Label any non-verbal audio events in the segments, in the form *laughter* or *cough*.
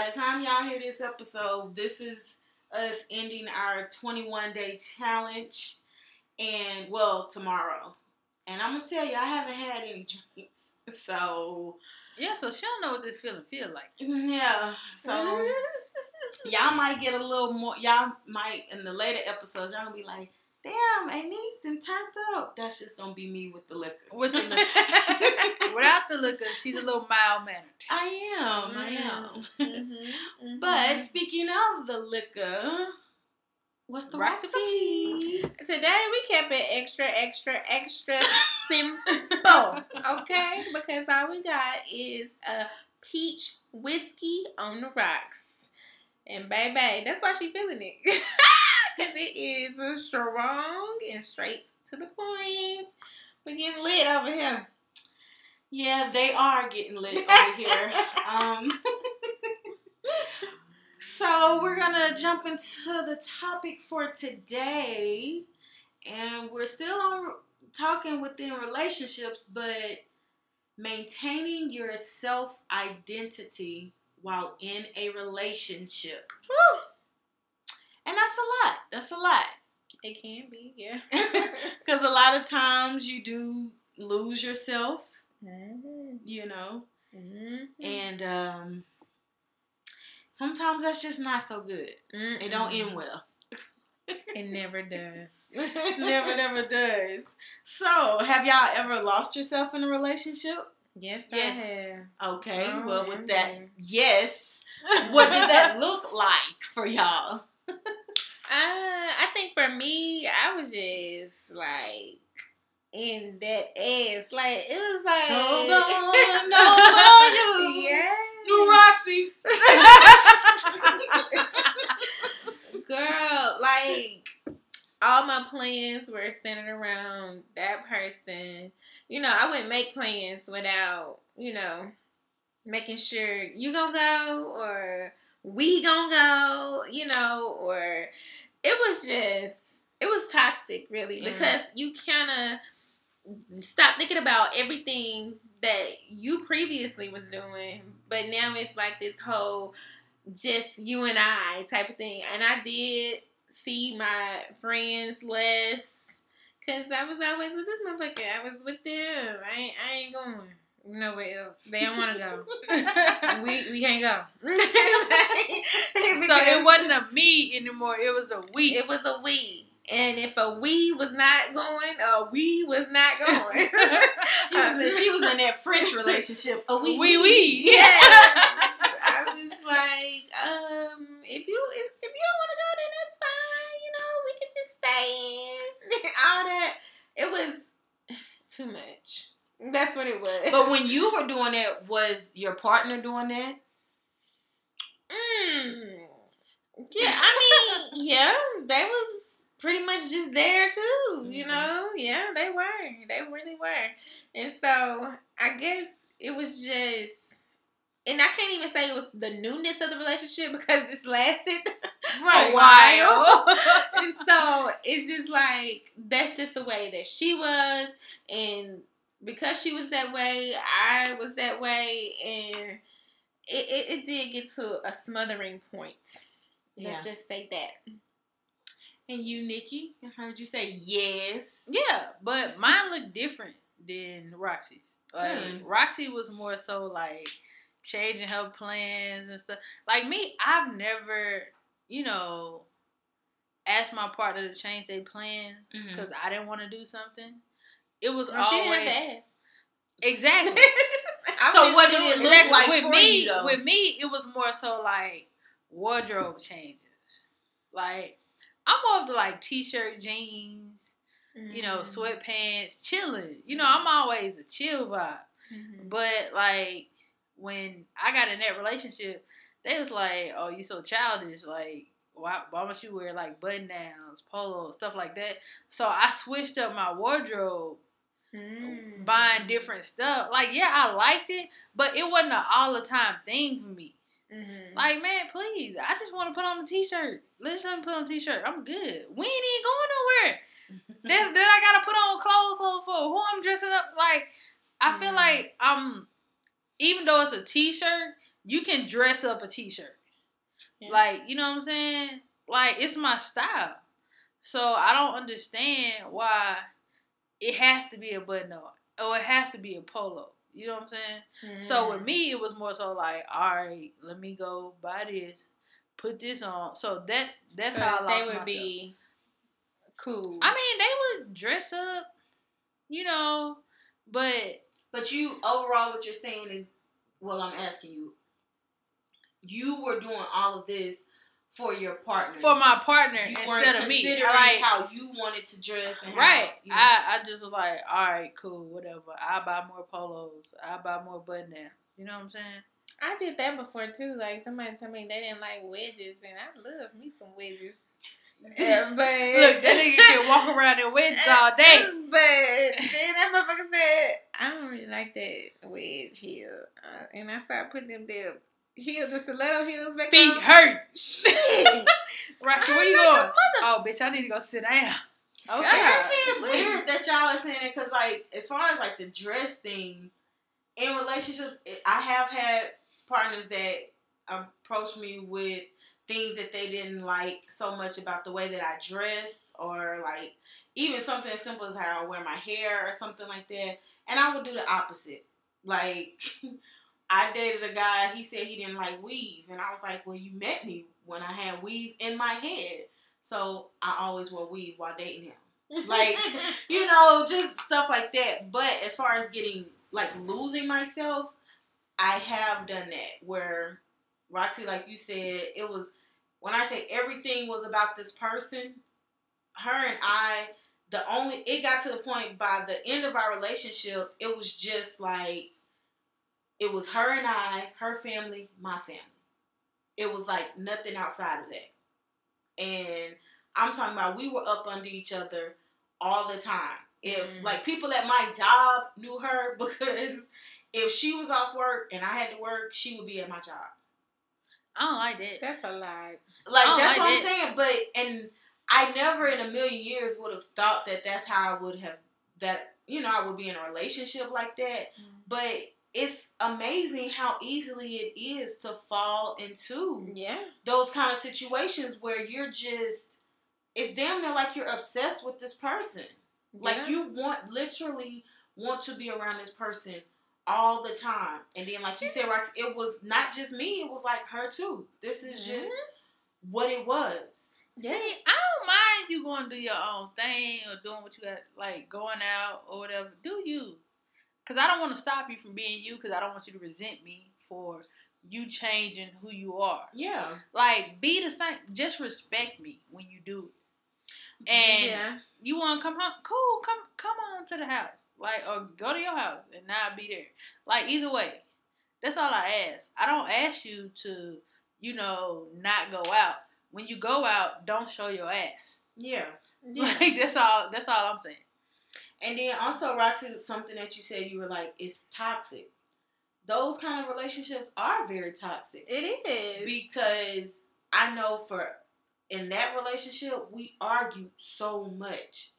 By the time y'all hear this episode, this is us ending our 21 day challenge, and well, tomorrow. And I'm gonna tell you, I haven't had any drinks, *laughs* so Yeah, so she don't know what this feeling feel like. *laughs* yeah. So *laughs* y'all might get a little more. Y'all might in the later episodes, y'all gonna be like, "Damn, ain't neat and turned up." That's just gonna be me with the liquor. With the *laughs* liquor. Without the liquor, she's a little mild mannered. I am. I am. Mhm, mhm. But speaking of the liquor, what's the Recipe. recipe? today we kept it extra, extra, extra *laughs* simple. Okay, because all we got is a peach whiskey on the rocks, and baby, that's why she feeling it. *laughs* Because it is strong and straight to the point. We're getting lit over here. Yeah, they are getting lit over here. *laughs* Um, so we're gonna jump into the topic for today, and we're still on talking within relationships, but maintaining your self identity while in a relationship. And that's a lot. That's a lot. It can be, yeah. *laughs* Because a lot of times you do lose yourself, Mhm. you know, Mhm. and um, sometimes that's just not so good. It don't end well. *laughs* It never does. *laughs* never, never does. So, have y'all ever lost yourself in a relationship? Yes, Yes. I have. Okay, Oh, well, with that, yes. What did that look like for y'all? Uh, I think for me, I was just like in that ass. Like it was like So gone, *laughs* no more you. yeah. New Roxy. Girl, like all my plans were centered around that person. You know, I wouldn't make plans without, you know, making sure you gonna go or we gonna go, you know, or it was just it was toxic really Mm. because you kind of stop thinking about everything that you previously was doing, but now it's like this whole just you and I type of thing. And I did see my friends less because I was always with this motherfucker. I was with them. I ain't, I ain't going nowhere else. They don't want to go. *laughs* we we can't go. *laughs* so it wasn't a me anymore. It was a we. It was a we. And if a we was not going, a we was not *laughs* going. She was in, she was in that French relationship. Oh, we, we. wee. Yeah. I was like, um, if you if, if you don't want to go, then that's fine. You know, we could just stay in. All that. It was too much. That's what it was. But when you were doing it, was your partner doing that? Mm. Yeah, I mean, *laughs* yeah, they was pretty much just there too. You Mhm. know, yeah, they were. They really were. And so I guess it was just, and I can't even say it was the newness of the relationship *laughs* because this lasted *laughs* a while. and so it's just like that's just the way that she was, and because she was that way, I was that way, and it, it, it did get to a smothering point. Let's just say that. And you, Nikki, I heard you say yes. Yeah, but mine looked different than Roxy's. Like Hmm. Roxy was more so like changing her plans and stuff. Like me, I've never, you know, asked my partner to change their plans Mhm. because I didn't want to do something. It was No, always she didn't have exactly. *laughs* So what did it look exactly. like with for me, you, with me, it was more so like wardrobe changes. Like I'm more of the like t-shirt, jeans, you know, Mm. sweatpants, chilling. You know, I'm always a chill vibe. Mhm. But like when I got in that relationship, they was like, "Oh, you so childish. Like, why, why don't you wear like button downs, polo, stuff like that?" So I switched up my wardrobe Mm. buying different stuff. Like, yeah, I liked it, but it wasn't an all the time thing for me. Mhm. Like, man, please, I just want to put on a t shirt. Let's let me put on a t shirt. I'm good. We ain't even going nowhere. *laughs* then, then I gotta put on clothes, clothes for who I'm dressing up. Like, I feel Mhm. like um, even though it's a t shirt, you can dress up a t shirt. Yeah. Like, you know what I'm saying? Like, it's my style. So I don't understand why it has to be a button up or it has to be a polo. You know what I'm saying? So with Mm. me, it was more so like, all right, let me go buy this, put this on. So that that's So how I lost they would myself. be cool. I mean, they would dress up, you know, but But you overall, what you're saying is, well, I'm asking you. You were doing all of this for your partner. for my partner you instead of me, considering like how you wanted to dress and right. How, you I I just was like, all right, cool, whatever. I buy more polos. I buy more button downs. You know what I'm saying? I did that before too. Like somebody told me they didn't like wedges, and I love me some wedges. *laughs* Yeah, but Look, that nigga can *laughs* walk around in wedges all day. *laughs* But then that motherfucker said, I don't really like that wedge heel, uh, and I started putting them damn heel, the stiletto heels back Feet on. hurt. Shit. *laughs* Rocky, I'm where you like going? mother- Oh, bitch, I need to go sit down. Okay. And I see it's weird that y'all are saying it because, like, as far as like the dress thing in relationships, I have had partners that approached me with things that they didn't like so much about the way that I dressed, or like even something as simple as how I wear my hair or something like that. And I would do the opposite. Like, *laughs* I dated a guy, he said he didn't like weave. And I was like, well, you met me when I had weave in my head. So I always wore weave while dating him. Like, *laughs* you know, just stuff like that. But as far as getting, like, losing myself, I have done that where, Roxy, like you said, it was, when I say everything was about this person, her and I, the only, it got to the point by the end of our relationship, it was just like, it was her and I, her family, my family. It was like nothing outside of that. And I'm talking about we were up under each other all the time. If Mm. like people at my job knew her *laughs* because if she was off work and I had to work, she would be at my job. Oh, I don't like that. That's a lie. Like Oh, that's I what I'm saying. But and I never in a million years would have thought that that's how I would have that you know I would be in a relationship like that. But it's amazing how easily it is to fall into Yeah. those kind of situations where you're just it's damn near like you're obsessed with this person. Like you want literally want to be around this person all the time. And then like you said, Rox, it was not just me, it was like her too. This is Mhm. just what it was. Yeah. See, I don't mind you going to do your own thing or doing what you got, like going out or whatever. Do you? Because I don't want to stop you from being you because I don't want you to resent me for you changing who you are. Yeah. Like, be the same. Just respect me when you do it. And yeah. you want to come home? Cool, come come on to the house. Like, or go to your house and not be there. Like, either way, that's all I ask. I don't ask you to, you know, not go out. When you go out, don't show your ass. Yeah. *laughs* Yeah. Like that's all. That's all I'm saying. And then also, Roxy, something that you said you were like, it's toxic. Those kind of relationships are very toxic. It is. because I know for in that relationship we argued so much,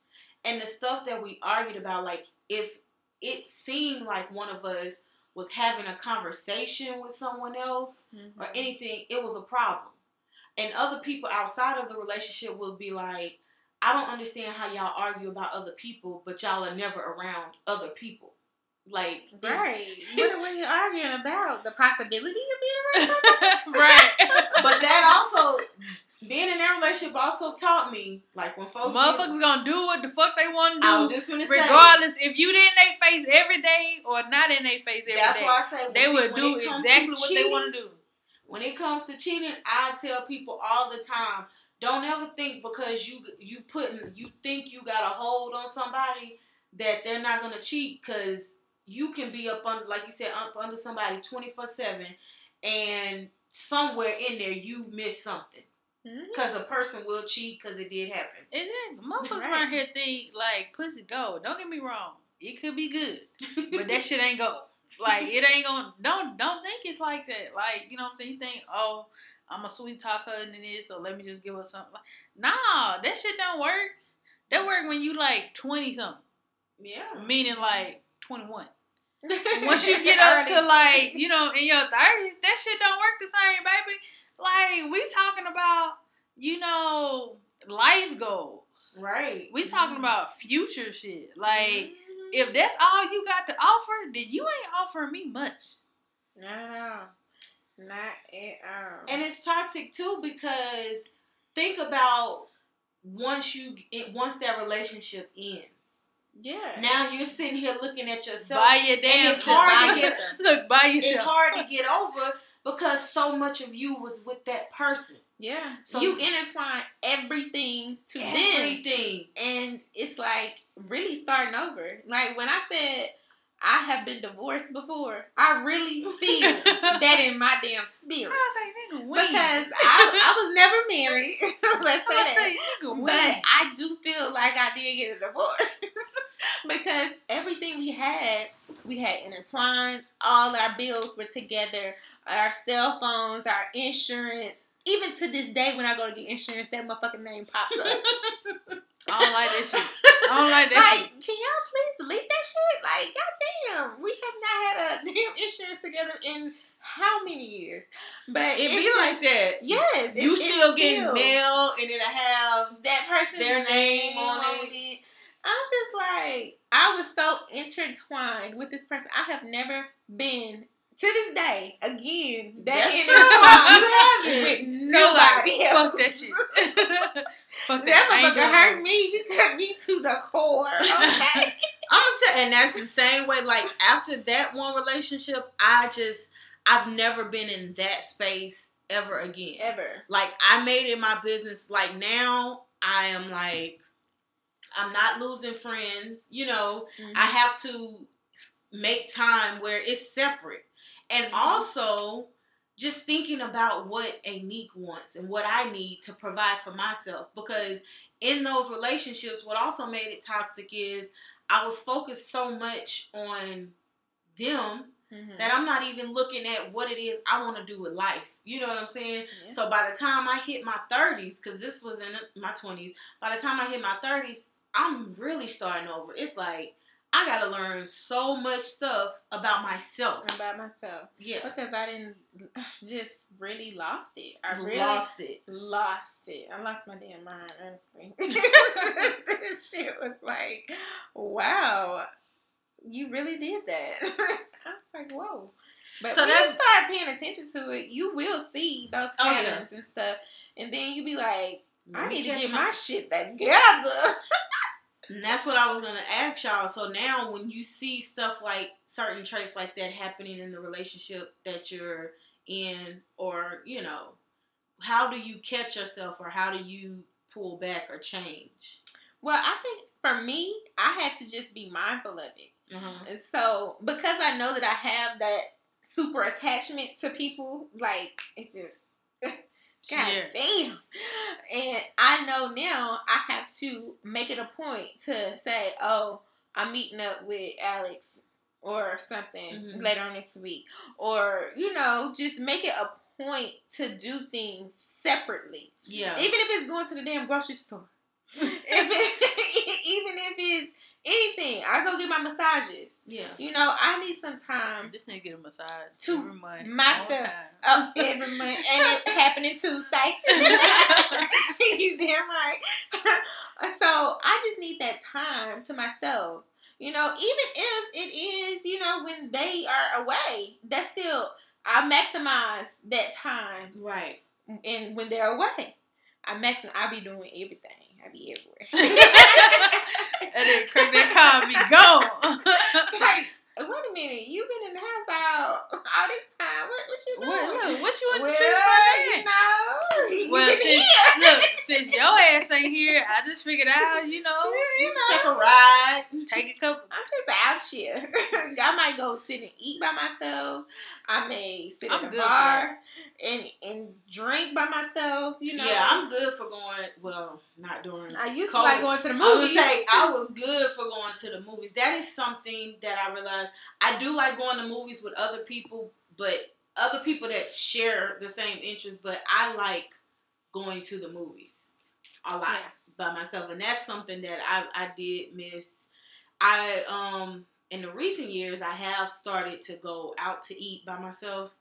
and the stuff that we argued about, like if it seemed like one of us was having a conversation with someone else Mhm. or anything, it was a problem. And other people outside of the relationship will be like, I don't understand how y'all argue about other people, but y'all are never around other people. Like, Right. what, what are you arguing about? The possibility of being around *laughs* right. but that also being in that relationship also taught me like when folks Motherfuckers gonna do what the fuck they want to I was do, just gonna say regardless if you did in their face every day or not in their face every day. that's why I say they would when do it comes to exactly what they want to do. when it comes to cheating I tell people all the time don't ever think because you you putting you think you got a hold on somebody that they're not gonna cheat because you can be up under like you said up under somebody 24 7 and somewhere in there you miss something mm-hmm. because a person will cheat because it did happen Exactly. Motherfuckers Right. around here think like pussy go. Don't get me wrong. it could be good, but that *laughs* shit ain't go. Like it ain't gonna. Don't don't think it's like that. Like you know what I'm saying. You think, oh, I'm a sweet talker and this, so let me just give her something. Nah, that shit don't work. That work when you like twenty something. Yeah. Meaning like twenty one. *laughs* Once you get up to like, you know, in your thirties, that shit don't work the same, baby. Like, we talking about, you know, life goals. Right. We talking mm-hmm. about future shit. Like, mm-hmm. if that's all you got to offer, then you ain't offering me much. At all. Not at all. And it's toxic too because think about once you once that relationship ends. yeah. Now you're sitting here looking at yourself. Buy your damn it's hard Buy to get- Look, buy yourself. It's hard to get over because so much of you was with that person. yeah. So- you intertwine everything to them. Everything. And it's like really starting over. Like when I said I have been divorced before, I really feel *laughs* that in my damn spirit. I say, nigga, when? Because I, I was never married. *laughs* *laughs* Let's say I that. say? But I do feel like I did get a divorce because everything we had, we had intertwined. All our bills were together. Our cell phones, our insurance. Even to this day, when I go to get insurance, that motherfucking name pops up. *laughs* I don't like that shit. *laughs* I don't like that like, shit. can y'all please delete that shit? Like, goddamn, we have not had a *laughs* damn insurance together in how many years? But It be just- like that. Yes, You still get still- mail and it'll have that person their name on on it. I'm just like, I was so intertwined with this person. I have never been to this day again that That's true. intertwined You haven't. with You nobody like, else. fuck that shit. *laughs* fuck That that. Motherfucker hurt me. She cut me to the core. Okay. *laughs* I'm gonna tell, and that's the same way. Like after that one relationship, I just I've never been in that space ever again. Ever. Like I made it my business. Like now, I am like I'm not losing friends. You know, Mm-hmm. I have to make time where it's separate, and also just thinking about what Anique wants and what I need to provide for myself. Because in those relationships, what also made it toxic is I was focused so much on them Mhm. that I'm not even looking at what it is I want to do with life. You know what I'm saying? Yeah. So by the time I hit my 30s, because this was in my 20s, by the time I hit my 30s, I'm really starting over. It's like I got to learn so much stuff about myself. I'm myself Yeah, because I didn't *sighs* just really lost it. I really lost it. lost it. I lost my damn mind, honestly. this *laughs* *laughs* shit was like, wow, you really did that. *laughs* I was like, whoa. But So when you start paying attention to it, you will see those Oh, yeah. patterns and stuff. And then you be like, I need to get my- my shit together. And that's what I was gonna ask y'all. So now, when you see stuff like certain traits like that happening in the relationship that you're in, or you know, how do you catch yourself, or how do you pull back or change? Well, I think for me, I had to just be mindful of it. Uh-huh. And so, because I know that I have that super attachment to people, like it just, God Yeah. damn. And I know now I have to make it a point to say, oh, I'm meeting up with Alex or something Mhm. later on this week. Or, you know, just make it a point to do things separately. Yeah. Even if it's going to the damn grocery store. *laughs* if it, *laughs* even if it's anything. I go get my massages. yeah. You know, I need some time This nigga get a massage To every month. myself. Oh, every month, and it *laughs* happening Tuesday. *laughs* *laughs* you damn right. so I just need that time to myself. You know, even if it is, you know, when they are away, that's still I maximize that time, Right. and when they're away, I maximize. I be doing everything. I be everywhere. *laughs* and then crack that car be gone. *laughs* like, *laughs* wait a minute, you been in the house all, all this time. What, what you doing? what, look, what you in the well, streets for you know, Well, since here. look, since your ass ain't here, I just figured out, you know, you know, Take a ride. Take a couple. I'm just out here. *laughs* I might go sit and eat by myself. I may sit I'm in a bar and and drink by myself. You know. Yeah, I'm good for going. Well, not during. I used cold. to like going to the I would movies. say I was good for going to the movies. That is something that I realized. I do like going to movies with other people, but other people that share the same interests. But I like going to the movies a lot Yeah. by myself, and that's something that I I did miss. I um in the recent years I have started to go out to eat by myself.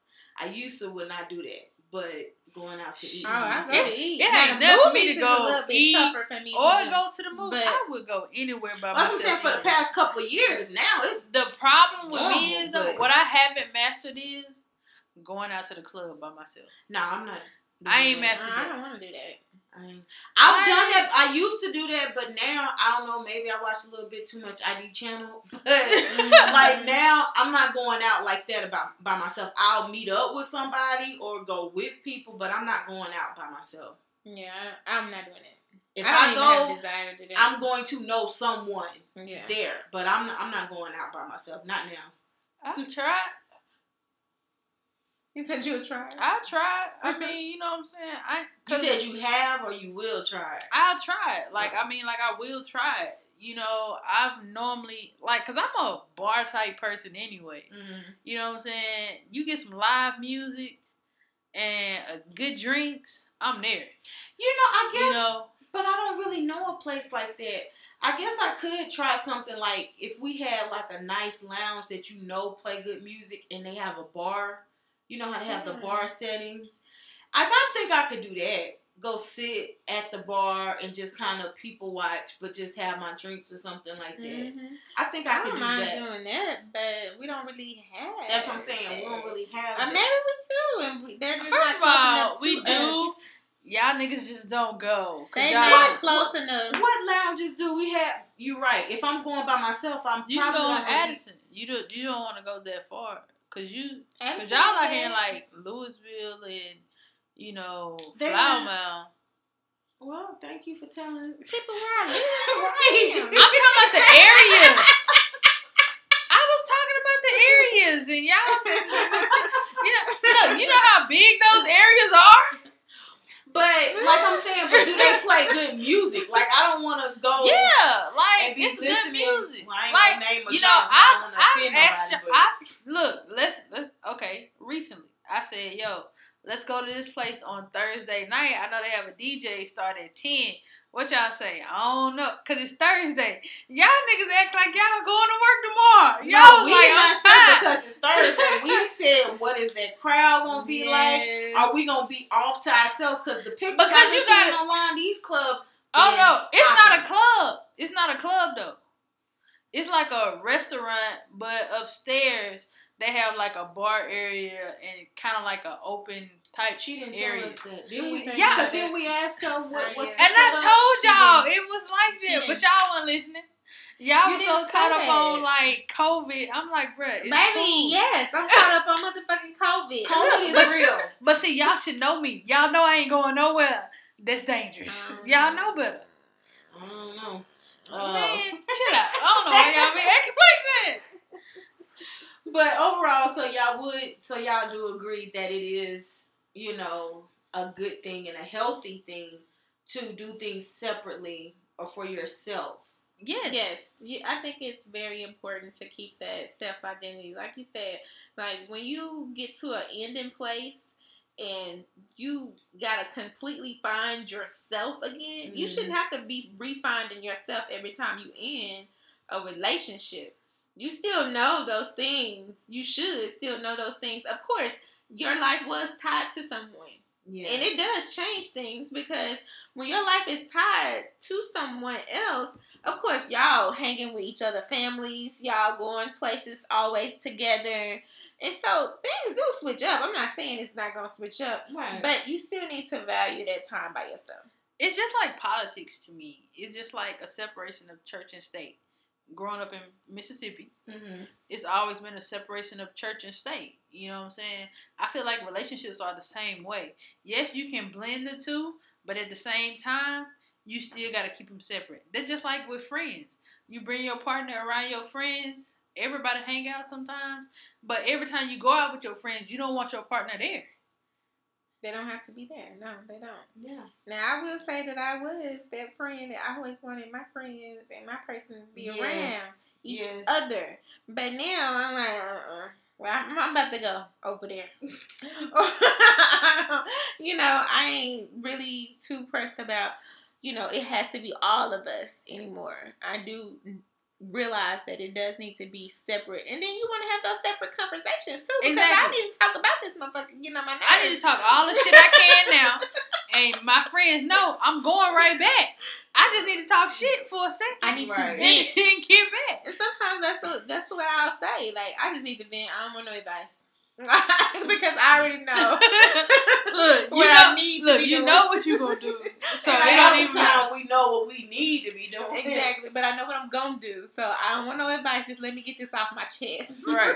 I used to would not do that, but going out to eat. Oh, I myself, go to eat. it ain't the nothing for me to go a little bit eat tougher for me Or to go to the movie. I would go anywhere by what I'm myself. saying. For the past couple of years now, it's The problem with me is though, what I haven't mastered is going out to the club by myself. no, I'm not. I ain't Uh, I don't want to do that. I I've done that. I used to do that, but now I don't know. Maybe I watch a little bit too much ID channel, *laughs* but like now I'm not going out like that about by myself. I'll meet up with somebody or go with people, but I'm not going out by myself. Yeah, I'm not doing it. If I I, don't even have go, desire to do that. I'm going to know someone yeah. there, but I'm I'm not going out by myself. Not now. I tried. You said you would try. I tried. I mean, you know what I'm saying. I You 'cause said you have or you will try. it. I'll try it. Like I mean, like I will try it. You know, I've normally like because I'm a bar type person anyway. Mhm. You know what I'm saying? You get some live music and uh, good drinks, I'm there. You know, I guess You know, But I don't really know a place like that. I guess I could try something like if we had like a nice lounge that you know play good music and they have a bar. You know how they have the bar settings. I don't think I could do that. Go sit at the bar and just kind of people watch, but just have my drinks or something like that. Mhm. I think I I could don't do mind that. doing that, but we don't really have. That's what I'm saying. We don't really have. Uh, maybe we do, and they're just first not of all, we do. us. Y'all niggas just don't go. They y'all, not close what- enough. What lounges do we have? You're right. If I'm going by myself, I'm you probably go not on gonna be- Addison. You do. You don't want to go that far because you That's because y'all out here in like Lewisville and you know They're Flower Mound. Well, thank you for telling. people where I live. *laughs* Right. I'm talking about the areas. *laughs* I was talking about the areas, and y'all just *laughs* you know look. You know how big those areas are. But like I'm saying, but do they play *laughs* good music? Like I don't want to go Yeah, like it's good music. Well, I ain't like name a you know, I I don't want I offend asked nobody. you, I look, let's let's okay. Recently, I said, yo, let's go to this place on Thursday night. I know they have a DJ start at ten. What y'all say? I don't know, cause it's Thursday. Y'all niggas act like y'all going to work tomorrow. Y'all no, was we like, not say because it's Thursday. We *laughs* said, what is that crowd gonna be like? Are we gonna be off to ourselves? Because the pictures Because I've you seeing gotta- online, these clubs. Oh no, it's not a club. It's not a club though. It's like a restaurant, but upstairs they have like a bar area and kind of like an open type. She didn't area. tell us that. Didn't we? Yeah. Because then we asked her what was yeah. And I told y'all it was like She that, but y'all weren't listening. Y'all You was so caught up on like COVID. I'm like, bruh, it's Baby, cool. yes, I'm caught up on motherfucking COVID. *laughs* COVID is But- real. But see, y'all should know me. Y'all know I ain't going nowhere. That's dangerous. Um, y'all know better. I don't know. Uh, Man, chill out. I don't know why y'all be *laughs* acting like that. But overall, so y'all would, so y'all do agree that it is, you know, a good thing and a healthy thing to do things separately or for yourself. Yes. Yes, yeah, I think it's very important to keep that self identity. Like you said, like when you get to an ending place and you gotta completely find yourself again, you Mhm. shouldn't have to be refinding yourself every time you end a relationship. You still know those things. You should still know those things. Of course, your life was tied to someone. Yeah. And it does change things because when your life is tied to someone else, of course, y'all hanging with each other, families, y'all going places always together. And so things do switch up. I'm not saying it's not going to switch up, right. but you still need to value that time by yourself. It's just like politics to me. It's just like a separation of church and state. Growing up in Mississippi, Mm-hmm. it's always been a separation of church and state. You know what I'm saying? I feel like relationships are the same way. Yes, you can blend the two, but at the same time, you still got to keep them separate. That's just like with friends. You bring your partner around your friends. Everybody hang out sometimes, but every time you go out with your friends, you don't want your partner there. They don't have to be there. No, they don't. Yeah. Now I will say that I was that friend that I always wanted my friends and my person to be around Yes. each Yes. other. But now I'm like, uh-uh. well, I'm, I'm about to go over there. *laughs* you know, I ain't really too pressed about, you know, it has to be all of us anymore. I do realize that it does need to be separate. And then you want to have those separate conversations too. Because I need to talk about this motherfucker getting on my nerves. I need to talk all the shit I can *laughs* now, and my friends know I'm going right back. I just need to talk shit for a second. I need to Right. and vent. then *laughs* get back. And sometimes that's what that's what I'll say. Like I just need to vent. I don't want no advice *laughs* because I already know *laughs* Look, *laughs* you what know, I need. look, to be you doing. know what you're gonna do. So and it half don't the even time we know what we need to be doing. exactly, but I know what I'm gonna do. So I don't want no advice. Just let me get this off my chest. Right.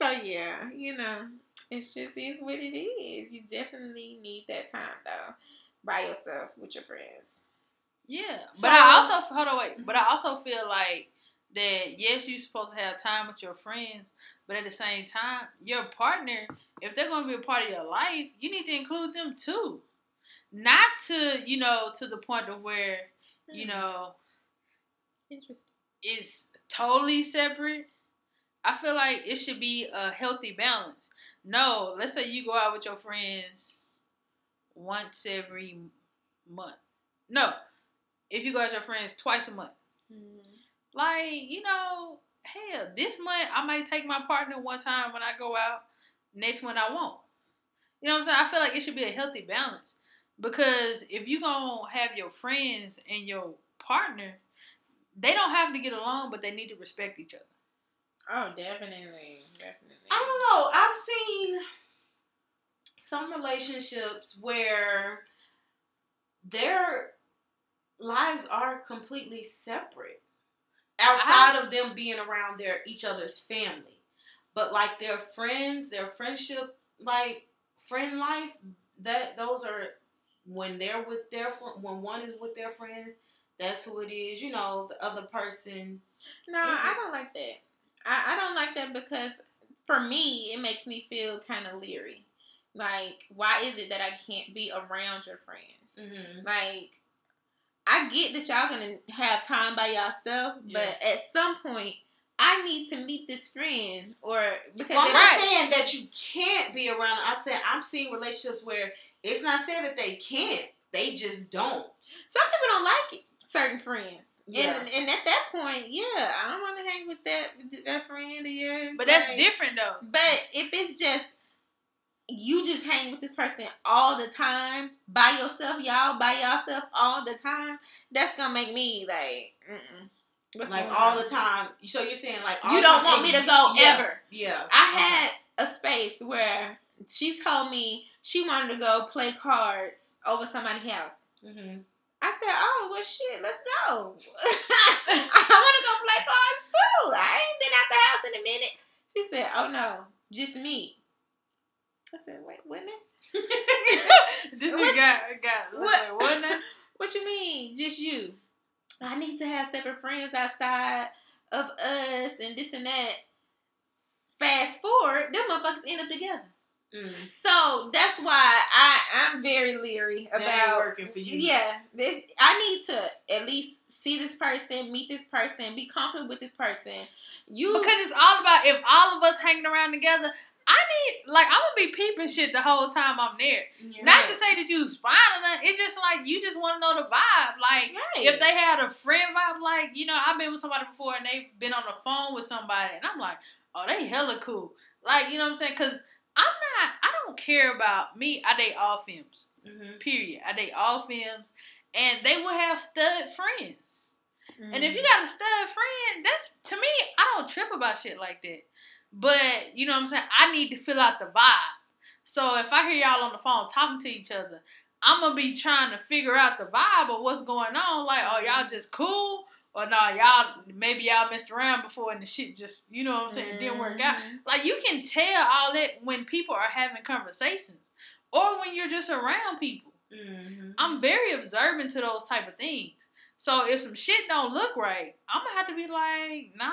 So yeah, you know, it's just is what it is. You definitely need that time though, by yourself with your friends. Yeah, So- but I also hold on wait. But I also feel like that yes, you're supposed to have time with your friends, but at the same time, your partner, if they're going to be a part of your life, you need to include them too. Not to you know to the point of where you Hmm. know Interesting. it's totally separate. I feel like it should be a healthy balance. No, let's say you go out with your friends once every month. No, if you go out with your friends twice a month. Mm. Like, you know, hell, this month I might take my partner one time when I go out. Next one I won't. You know what I'm saying? I feel like it should be a healthy balance. Because if you gonna have your friends and your partner, they don't have to get along, but they need to respect each other. Oh, definitely, definitely. I don't know. I've seen some relationships where their lives are completely separate outside of them being around their each other's family. But like their friends, their friendship, like friend life, that those are when they're with their when one is with their friends, that's who it is. You know, the other person. No, I don't like that. I, I don't like that because for me, it makes me feel kind of leery. Like, why is it that I can't be around your friends? Mm-hmm. Like, I get that y'all gonna have time by yourself, but at some point, I need to meet this friend or because Well, I'm if- not saying that you can't be around. I'm saying I've seen relationships where it's not said that they can't. They just don't. some people don't like it, certain friends. Yeah. And, and at that point, yeah, I don't want to hang with that that friend of yours. But that's different though. But if it's just you just hang with this person all the time by yourself, y'all by yourself all the time, that's gonna make me like, like all on? the time. So you're saying like all You don't want me to go yeah, ever. Yeah. I had a space where she told me she wanted to go play cards over somebody's house. hmm I said, "Oh well, shit, let's go. *laughs* I want to go play cards too. I ain't been out the house in a minute." She said, "Oh no, just me." I said, "Wait, it? *laughs* this What? got got What? what? wasn't it? What you mean, just you? I need to have separate friends outside of us and this and that." Fast forward, them motherfuckers end up together. Mm. So that's why I I'm very leery about working for you. Yeah, this I need to at least see this person, meet this person, be comfortable with this person. You Because it's all about if all of us hanging around together. I need like I'm gonna be peeping shit the whole time I'm there. Yeah. Not to say that you spying or nothing. It's just like you just want to know the vibe. Like right. if they had a friend vibe, like you know, I've been with somebody before and they've been on the phone with somebody, and I'm like, oh, they hella cool. Like you know what I'm saying? Because I'm not. I don't care about me. I date all femmes. Mhm. Period. I date all femmes, and they will have stud friends. And if you Mm. got a stud friend, that's to me, I don't trip about shit like that. But you know what I'm saying? I need to fill out the vibe. So if I hear y'all on the phone talking to each other, I'm gonna be trying to figure out the vibe of what's going on. Like, oh, y'all just cool, or nah, y'all maybe y'all messed around before and the shit just you know what I'm saying it didn't work out. Mhm. Like you can tell all that when people are having conversations or when you're just around people. Mm-hmm. I'm very observant to those type of things. So if some shit don't look right, I'm gonna have to be like, no,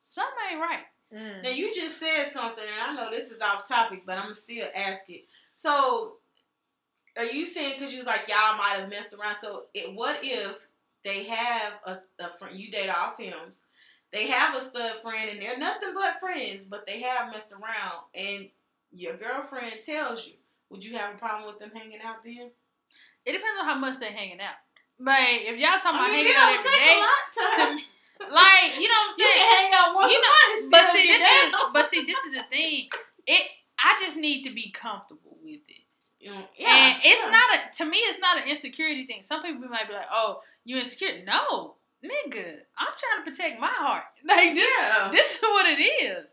something ain't right. Mm. Now you just said something, and I know this is off topic, but I'm still asking. So, are you saying because you was like y'all might have messed around? So, it, what if they have a, a friend? You date all femmes. They have a stud friend, and they're nothing but friends, but they have messed around, and your girlfriend tells you. Would you have a problem with them hanging out then? It depends on how much they're hanging out. Like if y'all talking I about mean, hanging out don't every take day, a lot to, to me, like you know what I'm You saying. can hang out once You a know, month But see, this is but see, this is the thing. It I just need to be comfortable with it. Yeah, and it's yeah. not a to me it's not an insecurity thing. Some people might be like, "Oh, you insecure?" No, nigga, I'm trying to protect my heart. *laughs* Like this, Yeah. this is what it is.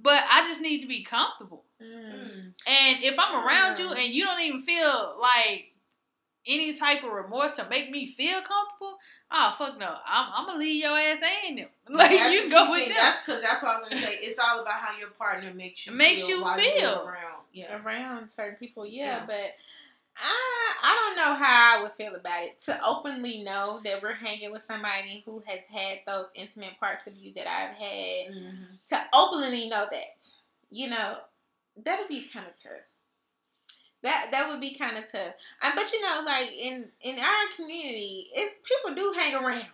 But I just need to be comfortable. Mm. Mm. And if I'm around you Mm. and you don't even feel like any type of remorse to make me feel comfortable, oh fuck no, I'm, I'm gonna leave your ass and them. *laughs* Like That's you go with thing. them. That's because that's what I was gonna say. It's all about how your partner makes you Makes feel you while you're feel. around. Yeah. around certain people, yeah, Yeah. but I I don't know how I would feel about it to openly know that we're hanging with somebody who has had those intimate parts of you that I've had. Mm-hmm. To openly know that, you know, that would be kind of tough. That that would be kind of tough. Um, but you know, like in in our community, it people do hang around.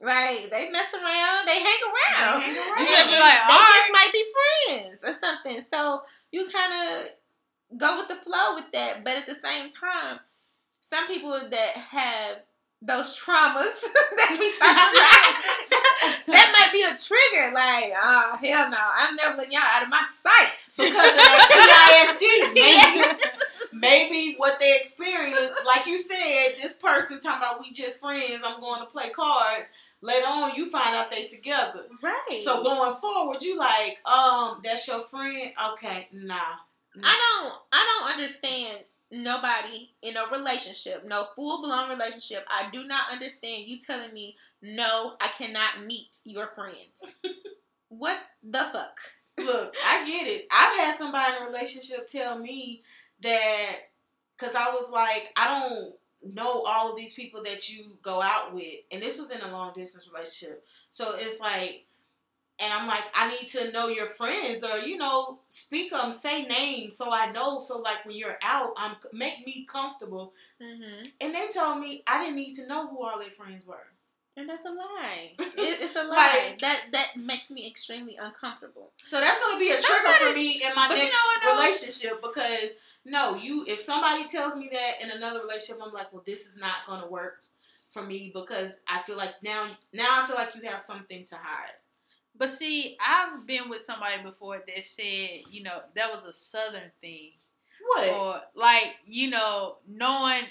Like they mess around, they hang around. They hang around. gotta And be like, they all just might be friends or something. So you kind of go with the flow with that. But at the same time, some people that have those traumas *laughs* that we talked about, *laughs* that might be a trigger. Like, oh hell no, I'm never letting y'all out of my sight because of that PTSD. *laughs* Maybe, what they experience, like you said, this person talking about we just friends. I'm going to play cards. Later on, you find out they together. Right. So going forward, you like, um, that's your friend. Okay, nah. I don't I don't understand nobody in a relationship, no full blown relationship. I do not understand you telling me no, I cannot meet your friends. *laughs* what the fuck? Look, I get it. I've had somebody in a relationship tell me that because I was like, I don't know all of these people that you go out with, and this was in a long distance relationship. So it's like, and I'm like, I need to know your friends, or you know, speak them, say names, so I know. So like when you're out, I'm make me comfortable. Mm-hmm. And they told me I didn't need to know who all their friends were. And that's a lie. *laughs* It, it's a lie. Like- that that makes me extremely uncomfortable. So that's gonna be a trigger for me in my but you next know relationship because no, you if somebody tells me that in another relationship, I'm like, well, this is not gonna work for me because I feel like now now I feel like you have something to hide. But see, I've been with somebody before that said, you know, that was a southern thing. What? Or like, you know, knowing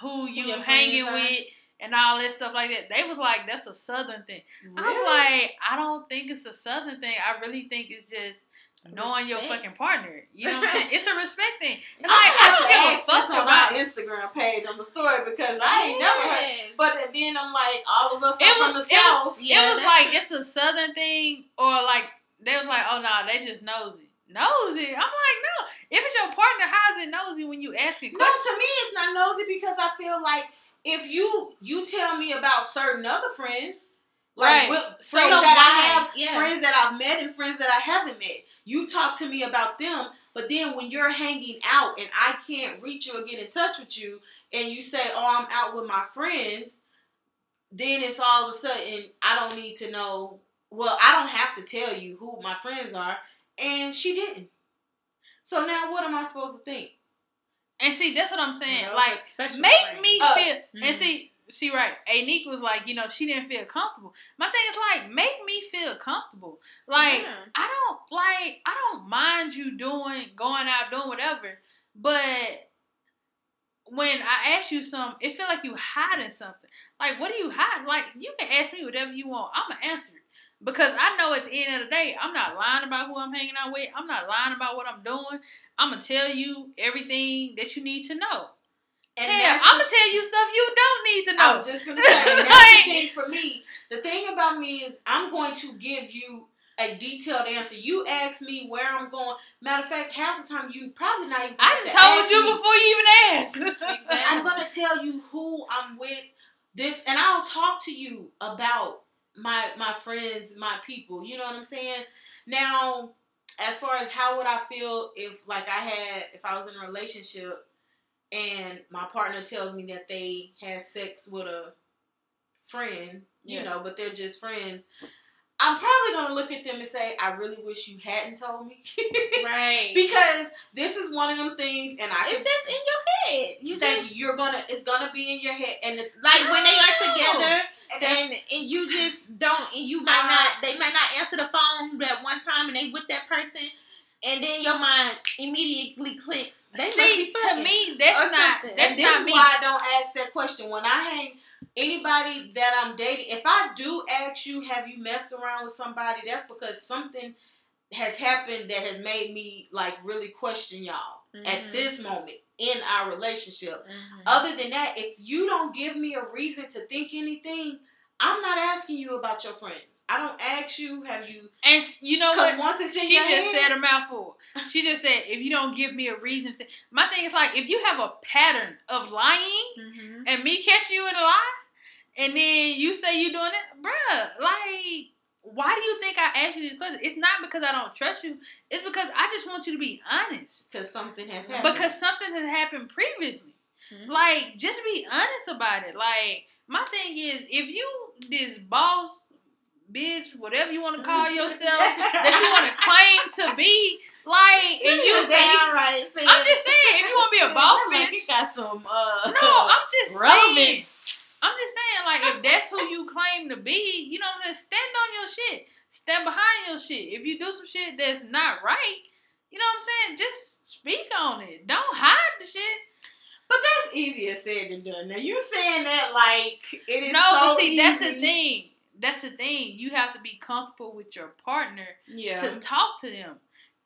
who you your hanging with and all that stuff like that. They was like, that's a southern thing. I was like, I don't think it's a southern thing. I really think it's just knowing your fucking partner. You know what I'm saying? It's a respect thing. *laughs* And I I have to give a ask this fuck on about our Instagram page on the story because I ain't never heard. But then I'm like, all of us It from the it south. was- Yeah, it was like it's a southern thing, or like they was like, oh no, they just nosy, nosy. I'm like, no. If it's your partner, how is it nosy when you asking No, questions? to me it's not nosy because I feel like if you you tell me about certain other friends, like Right. with- friends don't that I have, Yeah. friends that I've met and friends that I haven't met, you talk to me about them. But then when you're hanging out and I can't reach you or get in touch with you, and you say, "Oh, I'm out with my friends," then it's all of a sudden I don't need to know. Well, I don't have to tell you who my friends are, and she didn't. So now what am I supposed to think? And see, that's what I'm saying. Those like, make friends. me Uh, feel. mhm. And see, see, right? Anique was like, you know, she didn't feel comfortable. My thing is like, make me feel comfortable. Like, Yeah. I don't like. I don't mind you doing, going out, doing whatever. But when I ask you something, it feel like you hiding something. Like, what are you hiding? Like, you can ask me whatever you want. I'ma answer it. Because I know at the end of the day, I'm not lying about who I'm hanging out with. I'm not lying about what I'm doing. I'm gonna tell you everything that you need to know. And Hell, I'm gonna tell you stuff you don't need to know. I was just gonna say *laughs* that's Like- the thing for me. The thing about me is I'm going to give you a detailed answer. You ask me where I'm going. Matter of fact, half the time you probably not even. I done to told you me. before you even asked. Exactly. *laughs* I'm gonna tell you who I'm with. This, and I'll talk to you about my my friends, my people. You know what I'm saying? Now, as far as how would I feel if like I had if I was in a relationship and my partner tells me that they had sex with a friend, you Yeah. know, but they're just friends. I'm probably gonna look at them and say, I really wish you hadn't told me. *laughs* right. because this is one of them things and I it's just in your head. You just you. You're gonna it's gonna be in your head and like when they are together and and and you just don't and you might Uh, not they might not answer the phone that one time and they with that person and then your mind immediately clicks. They must See, to fucking. me, that's Or not something. that's and this not is me. why I don't ask that question when I hang anybody that I'm dating. If I do ask you, have you messed around with somebody? That's because something has happened that has made me like really question y'all Mhm. at this moment in our relationship. Mhm. Other than that, if you don't give me a reason to think anything, I'm not asking you about your friends. I don't ask you, have you? And you know what? once it's in She your just head, said a mouthful. She just said, if you don't give me a reason to. My thing is like, if you have a pattern of lying Mhm. and me catch you in a lie, and then you say you're doing it, bruh, like, why do you think I asked you these questions? It's not because I don't trust you. It's because I just want you to be honest. because something has happened. Because something has happened previously. Mhm. Like, just be honest about it. Like, my thing is, if you this boss, bitch, whatever you want to call yourself, that you want to claim to be, like, She and you downright saying- I'm just saying, if you want to be a boss Like, bitch, you got some uh, no, I'm just *laughs* saying. I'm just saying, like, if that's who you claim to be, you know what I'm saying? Stand on your shit. Stand behind your shit. If you do some shit that's not right, you know what I'm saying? Just speak on it. Don't hide the shit. But that's easier said than done. Now you saying that like it is no, so but see, that's the thing. That's the thing. You have to be comfortable with your partner Yeah. to talk to them.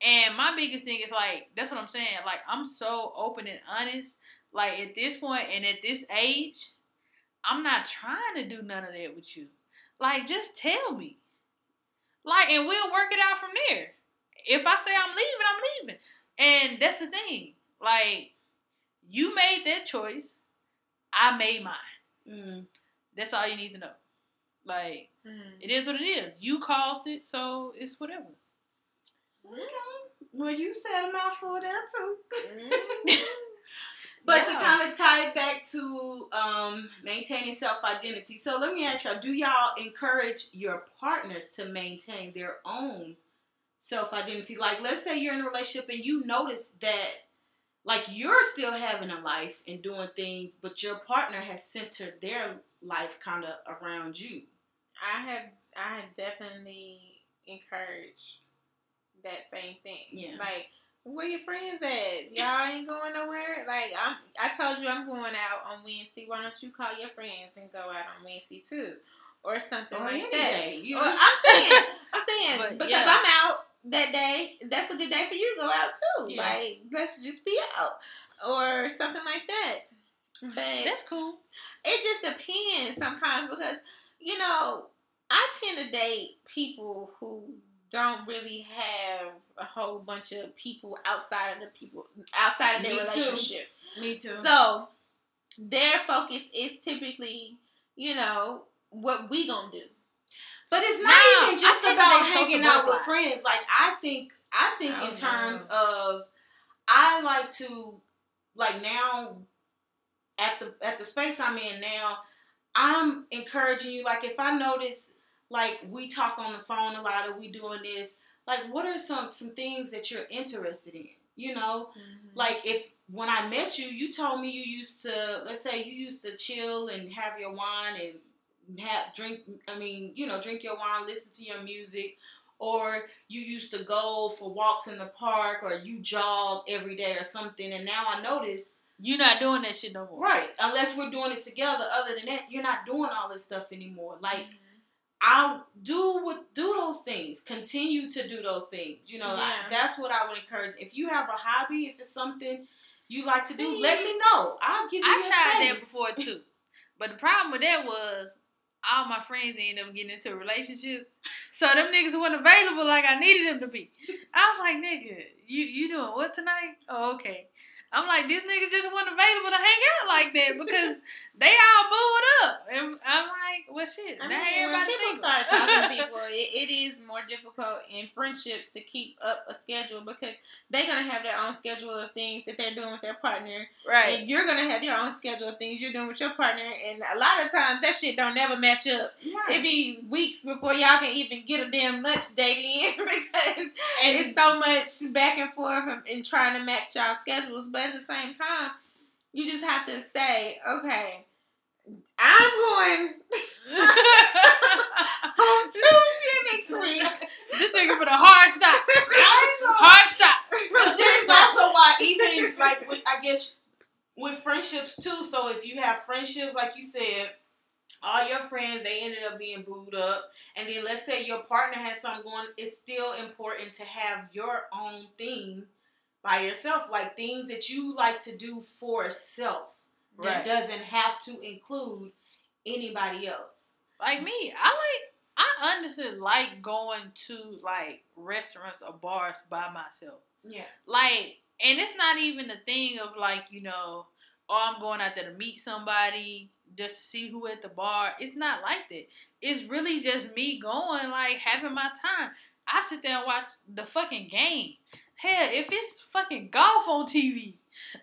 And my biggest thing is like, that's what I'm saying. Like, I'm so open and honest. Like, at this point and at this age, I'm not trying to do none of that with you. Like, just tell me. Like, and we'll work it out from there. If I say I'm leaving, I'm leaving. And that's the thing. Like, you made that choice. I made mine. Mm. That's all you need to know. Like, Mhm. it is what it is. You caused it, so it's whatever. Okay. Well, you said a mouthful there too. Mhm. *laughs* But to kind of tie it back to um, maintaining self identity, so let me ask y'all: Do y'all encourage your partners to maintain their own self identity? Like, let's say you're in a relationship and you notice that, like, you're still having a life and doing things, but your partner has centered their life kind of around you. I have I have definitely encouraged that same thing. Yeah. Like, where your friends at? Y'all ain't going nowhere. Like I'm I told you I'm going out on Wednesday. Why don't you call your friends and go out on Wednesday too? Or something Or like that. day, you- Or I'm saying I'm saying *laughs* But, because yeah. I'm out that day, that's a good day for you to go out too. Yeah. Like let's just be out. Or something like that. But That's cool. it just depends sometimes because you know I tend to date people who don't really have a whole bunch of people outside of the people outside of their Me too. relationship. Me too. So their focus is typically, you know, what we gonna do. But it's not No, even just about hanging out with friends. Like I think I think Oh, in terms of I like to like now at the at the space I'm in now, I'm encouraging you like if I notice like we talk on the phone a lot or we doing this, like what are some some things that you're interested in? You know? Like if when I met you, you told me you used to let's say you used to chill and have your wine and have drink I mean, you know, drink your wine, listen to your music, or you used to go for walks in the park or you jog every day or something and now I notice You're not doing that shit no more. right, unless we're doing it together, other than that, you're not doing all this stuff anymore. Like Mm-hmm. I'll do what do those things. Continue to do those things. You know, I- Yeah. that's what I would encourage. If you have a hobby, if it's something you like to do, let me know. I'll give you I tried that before too, but the problem with that was all my friends ended up getting into relationships, so them niggas weren't available like I needed them to be. I was like, nigga, you you doing what tonight? Oh, okay. I'm like, these niggas just weren't available to hang out like that because *laughs* they all booed up, and I'm like, well, shit. I mean, when everybody people single. start talking to people, *laughs* it, it is more difficult in friendships to keep up a schedule because they're gonna have their own schedule of things that they're doing with their partner, right? and you're gonna have your own schedule of things you're doing with your partner. And a lot of times that shit don't never match up. Right. It be weeks before y'all can even get a damn lunch date in *laughs* because and it's so much back and forth and, and trying to match y'all schedules. But at the same time, you just have to say, okay, I'm going *laughs* on Tuesday next week. this nigga put a hard stop. *laughs* Hard stop. this is also why even *laughs* like with, I guess with friendships too. So if you have friendships, like you said, all your friends they ended up being booed up, and then let's say your partner has something going. It's still important to have your own thing by yourself, like things that you like to do for self that Right. doesn't have to include anybody else. Like me, I like. I honestly like going to like restaurants or bars by myself. Yeah. Like, and it's not even a thing of like you know, oh, I'm going out there to meet somebody just to see who at the bar. It's not like that. It's really just me going, like having my time. I sit there and watch the fucking game. Hell, if it's fucking golf on TV,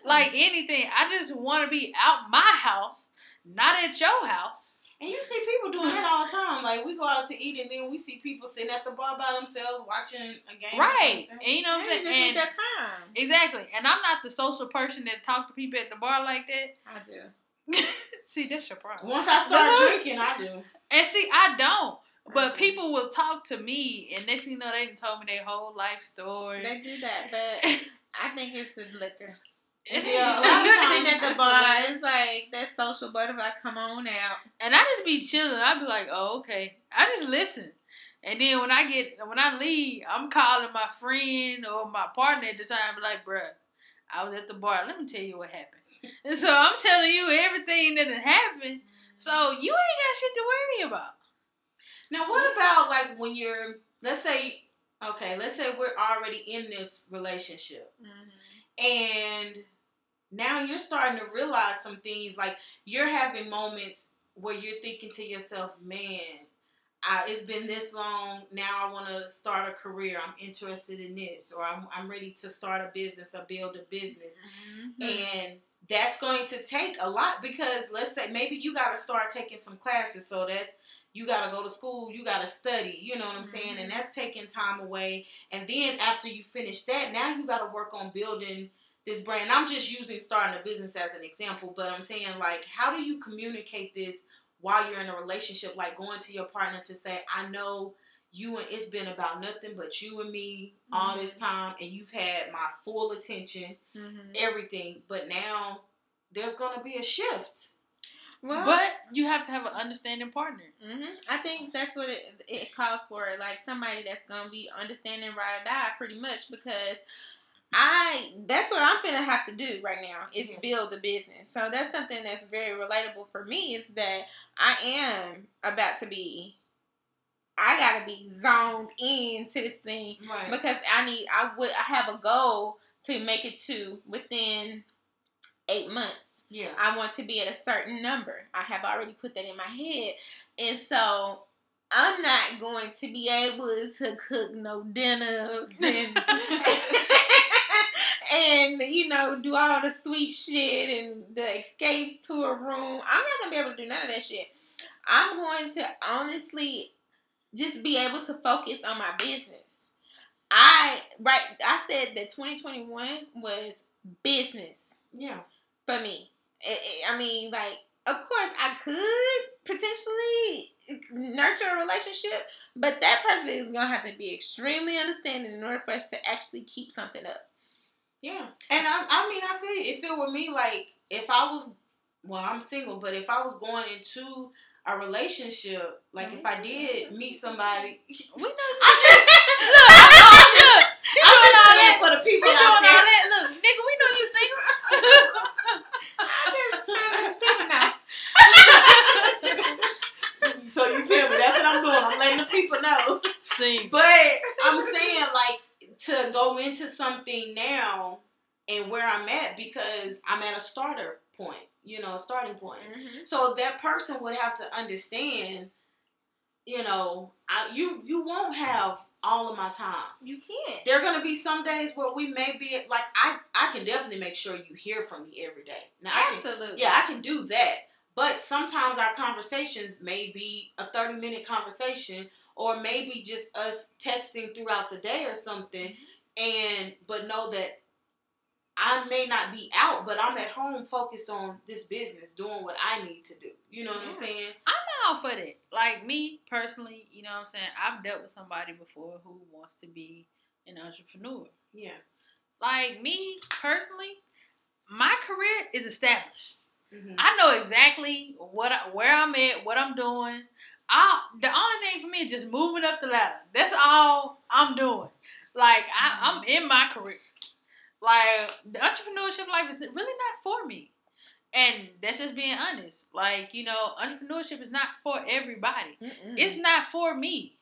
like mm. anything, I just want to be out my house, not at your house. And you see people doing that all the time. Like we go out to eat and then we see people sitting at the bar by themselves watching a game. Right. And you know what I'm saying? just need And- that time. exactly. And I'm not the social person that talk to people at the bar like that. I do. *laughs* see, that's your problem. Once I start drinking, I do. And see, I don't. But people will talk to me, and next thing you know, they told me their whole life story. They do that, but *laughs* I think it's the liquor. It's- Yeah, a lot Like, *laughs* sitting at the bar, it's like that social butterfly. Come on out. and I just be chilling. I be like, oh, okay. I just listen. And then when I get when I leave, I'm calling my friend or my partner at the time, like, bruh, I was at the bar. Let me tell you what happened. *laughs* And so I'm telling you everything that happened. So you ain't got shit to worry about. Now, what mm-hmm. about like when you're, let's say, okay, let's say we're already in this relationship, and now you're starting to realize some things. Like you're having moments where you're thinking to yourself, man. I, it's been this long. Now I want to start a career. I'm interested in this, or I'm, I'm ready to start a business or build a business. Mm-hmm. and that's going to take a lot because let's say maybe you got to start taking some classes so that's you got to go to school you got to study you know what i'm saying? And that's taking time away. And then after you finish that now you got to work on building this brand. I'm just using starting a business as an example but i'm saying like how do you communicate this while you're in a relationship? Like going to your partner to say i know you and it's been about nothing but you and me all this time and you've had my full attention Mhm. everything, but now there's gonna be a shift. Well, But you have to have an understanding partner. hmm I think that's what it, it calls for, like somebody that's gonna be understanding ride or die, pretty much. Because I, that's what I'm gonna have to do right now is Yeah. build a business. So that's something that's very relatable for me. Is that I am about to be, I gotta be zoned into this thing Right. because I need, I would, I have a goal to make it to within eight months. Yeah. I want to be at a certain number. I have already put that in my head. And so I'm not going to be able to cook no dinners *laughs* and *laughs* and you know do all the sweet shit and the escapes to a room. I'm not gonna be able to do none of that shit. I'm going to honestly just be able to focus on my business. I right I said that 2021 was business yeah. for me. I- I I mean, like, of course, I could potentially nurture a relationship, but that person is gonna have to be extremely understanding in order for us to actually keep something up. Yeah. And I, I mean, I feel if it were me, like if I was, well, I'm single, but if I was going into a relationship, like if I did meet somebody, We know. I just, *laughs* look, she I'm just all saying that. for the She people doing out all there. that. Look, nigga, we know you single. Now and where I'm at because I'm at a starter point, you know, a starting point. Mhm. So that person would have to understand, you know, I, you you won't have all of my time. You can't. There are gonna be some days where we may be like I I can definitely make sure you hear from me every day. Now I can Absolutely. yeah, I can do that. But sometimes our conversations may be a 30 minute conversation or maybe just us texting throughout the day or something. And but know that I may not be out, but I'm at home focused on this business, doing what I need to do. You know what I'm saying? I'm all for that. Like me personally, you know what I'm saying? I've dealt with somebody before who wants to be an entrepreneur. Yeah. Like me personally, my career is established. Mhm. I know exactly what I, where I'm at, what I'm doing. I the only thing for me is just moving up the ladder. That's all I'm doing. Like I, I'm in my career. Like the entrepreneurship life is really not for me, and that's just being honest. Like you know, entrepreneurship is not for everybody. Mm-mm. It's not for me.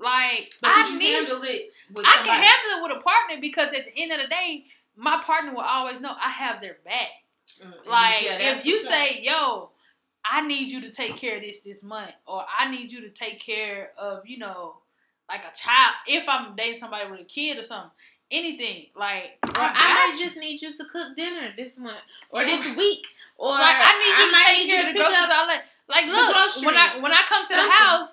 Like But I need handle it with I somebody? can handle it with a partner because at the end of the day, my partner will always know I have their back. Mm, Like yeah, if you say, "Yo, I need you to take care of this this month," or "I need you to take care of," you know, like a child. If I'm dating somebody with a kid or something, anything like Or I, I might you. just need you to cook dinner this month or this week. Or like I need you might to take care of the groceries. All that. Like look, when I when I come to the house,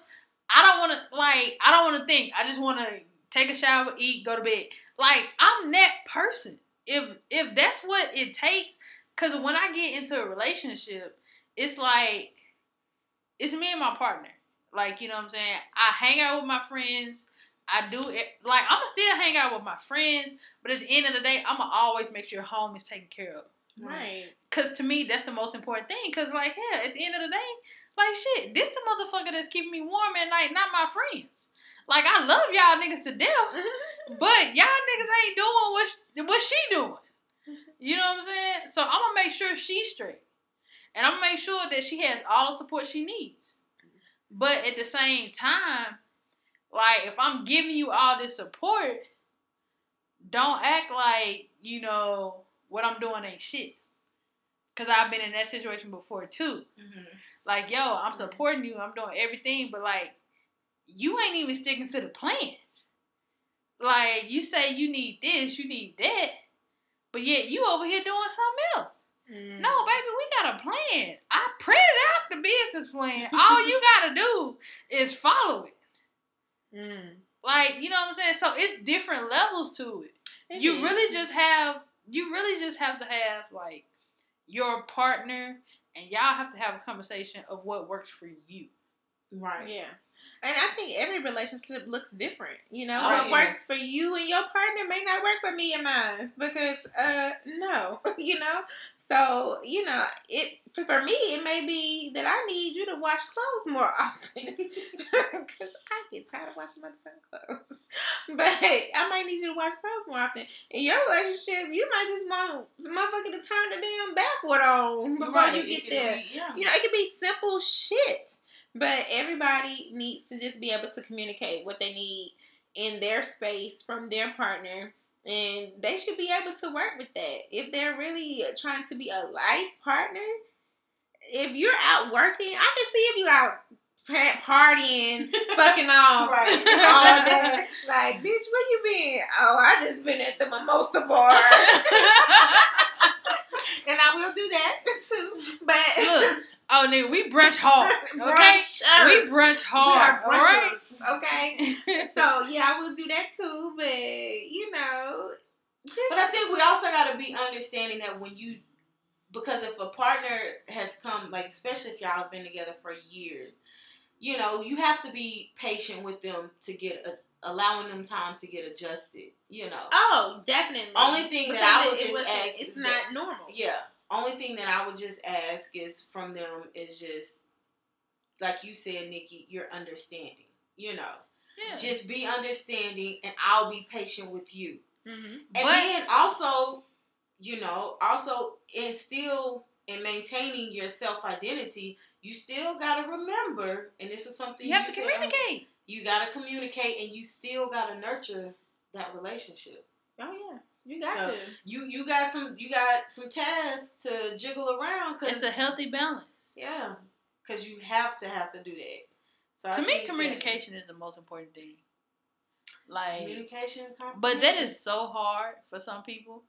I don't want to like I don't want to think. I just want to take a shower, eat, go to bed. Like I'm that person. If if that's what it takes, because when I get into a relationship, it's like it's me and my partner. Like you know what I'm saying. I hang out with my friends. I do it like I'ma still hang out with my friends, but at the end of the day, I'ma always make sure home is taken care of. Right. Cause to me, that's the most important thing. Cause like, hell, at the end of the day, like shit, this the motherfucker that's keeping me warm at night, not my friends. Like I love y'all niggas to death, *laughs* but y'all niggas ain't doing what sh- what she doing. You know what I'm saying? So I'm gonna make sure she's straight, and I'm gonna make sure that she has all the support she needs. But at the same time, like if I'm giving you all this support, don't act like you know what I'm doing ain't shit. Cause I've been in that situation before too. Mhm. Like, yo, I'm supporting you. I'm doing everything, but like, you ain't even sticking to the plan. Like, you say you need this, you need that, but yet you over here doing something else. Mm. No, baby, we got a plan. I printed out the business plan. All you *laughs* gotta do is follow it. Mm. Like, you know what I'm saying? So it's different levels to it. It you is. really just have you really just have to have like your partner and y'all have to have a conversation of what works for you. Right. Yeah. And I think every relationship looks different. You know, Oh, what yes. works for you and your partner may not work for me and mine because, uh, no, *laughs* you know. So you know, it for me it may be that I need you to wash clothes more *laughs* often because I get tired of washing my fucking clothes. *laughs* But hey, I might need you to wash clothes more often. In your relationship, you might just want some motherfucker to turn the damn backward on before Right, you get there. be- yeah. You know, it could be simple shit. But everybody needs to just be able to communicate what they need in their space from their partner. And they should be able to work with that. If they're really trying to be a life partner, if you're out working, I can see if you out partying, *laughs* fucking off Right. all day. *laughs* Like, bitch, where you been? Oh, I just been at the mimosa bar. *laughs* and I will do that too. But Look, oh nigga, we brunch hard. *laughs* Okay? Brunchers. We brunch We hard. are Alright? brunchers, okay? *laughs* so yeah, I will do that too. But you know, just But I think we also got to be understanding that when you, because if a partner has come, like especially if y'all have been together for years, you know, you have to be patient with them to get a, allowing them time to get adjusted. You know, oh, definitely. Only thing that I would it- it just wasn't- ask it's not that- normal. yeah. Only thing that I would just ask is from them is just, like you said, Nikki, your understanding. You know, Yeah. just be understanding, and I'll be patient with you. Mm-hmm. And But- then also, you know, also instill in maintaining your self identity, you still gotta remember, and this was something you have to said, communicate. You gotta communicate, and you still gotta nurture that relationship. You got So, to. You you got some you got some tasks to jiggle around It's a healthy balance. yeah, because you have to have to do that. So I to me, communication is the most important thing. Like, communication, but that is so hard for some people.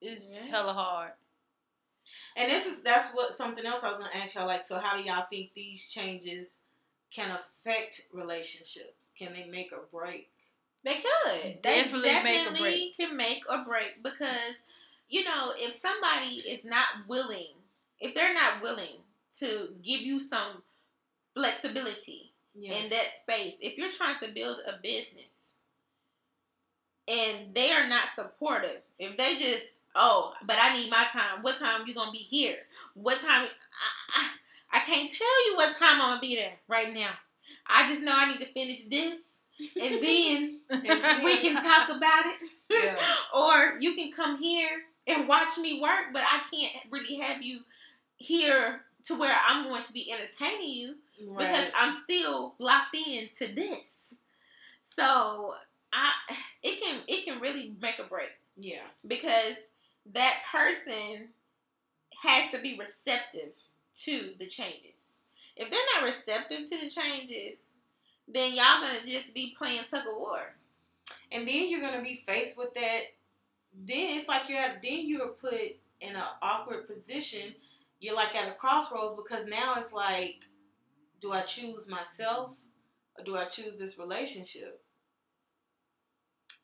It's Yeah. hella hard. And this is that's what something else I was gonna ask y'all. Like, so how do y'all think these changes can affect relationships? Can they make or break? They could. Definitely they make or definitely break. can make or break because, you know, if somebody is not willing, if they're not willing to give you some flexibility Yeah. in that space, if you're trying to build a business and they are not supportive, if they just, oh, but I need my time. What time you gonna be here? What time? I, I, I can't tell you what time I'm gonna be there right now. I just know I need to finish this, and then *laughs* we can talk about it. Yeah. *laughs* or you can come here and watch me work, but I can't really have you here to where I'm going to be entertaining you because I'm still locked in to this. So I it can it can really make a break yeah. because that person has to be receptive to the changes. If they're not receptive to the changes, then y'all gonna just be playing tug of war. And then you're gonna be faced with that. Then it's like you're at, then you're put in an awkward position. You're like at a crossroads because now it's like, do I choose myself or do I choose this relationship?